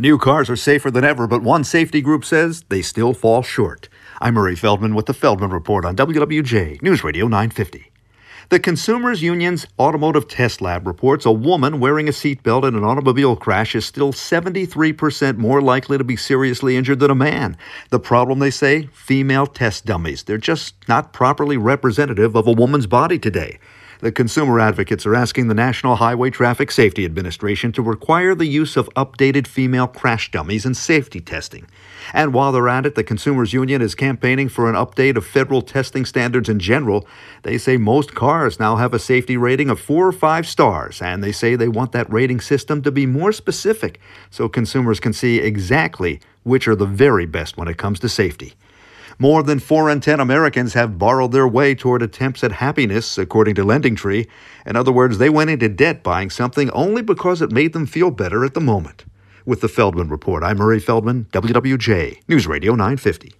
New cars are safer than ever, but one safety group says they still fall short. I'm Murray Feldman with the Feldman Report on WWJ News Radio 950. The Consumers Union's Automotive Test Lab reports a woman wearing a seatbelt in an automobile crash is still 73% more likely to be seriously injured than a man. The problem, they say, female test dummies. They're just not properly representative of a woman's body today. The consumer advocates are asking the National Highway Traffic Safety Administration to require the use of updated female crash dummies in safety testing. And while they're at it, the Consumers Union is campaigning for an update of federal testing standards in general. They say most cars now have a safety rating of four or five stars, and they say they want that rating system to be more specific so consumers can see exactly which are the very best when it comes to safety. More than 4 in 10 Americans have borrowed their way toward attempts at happiness, according to LendingTree. In other words, they went into debt buying something only because it made them feel better at the moment. With the Feldman Report, I'm Murray Feldman, WWJ, News Radio 950.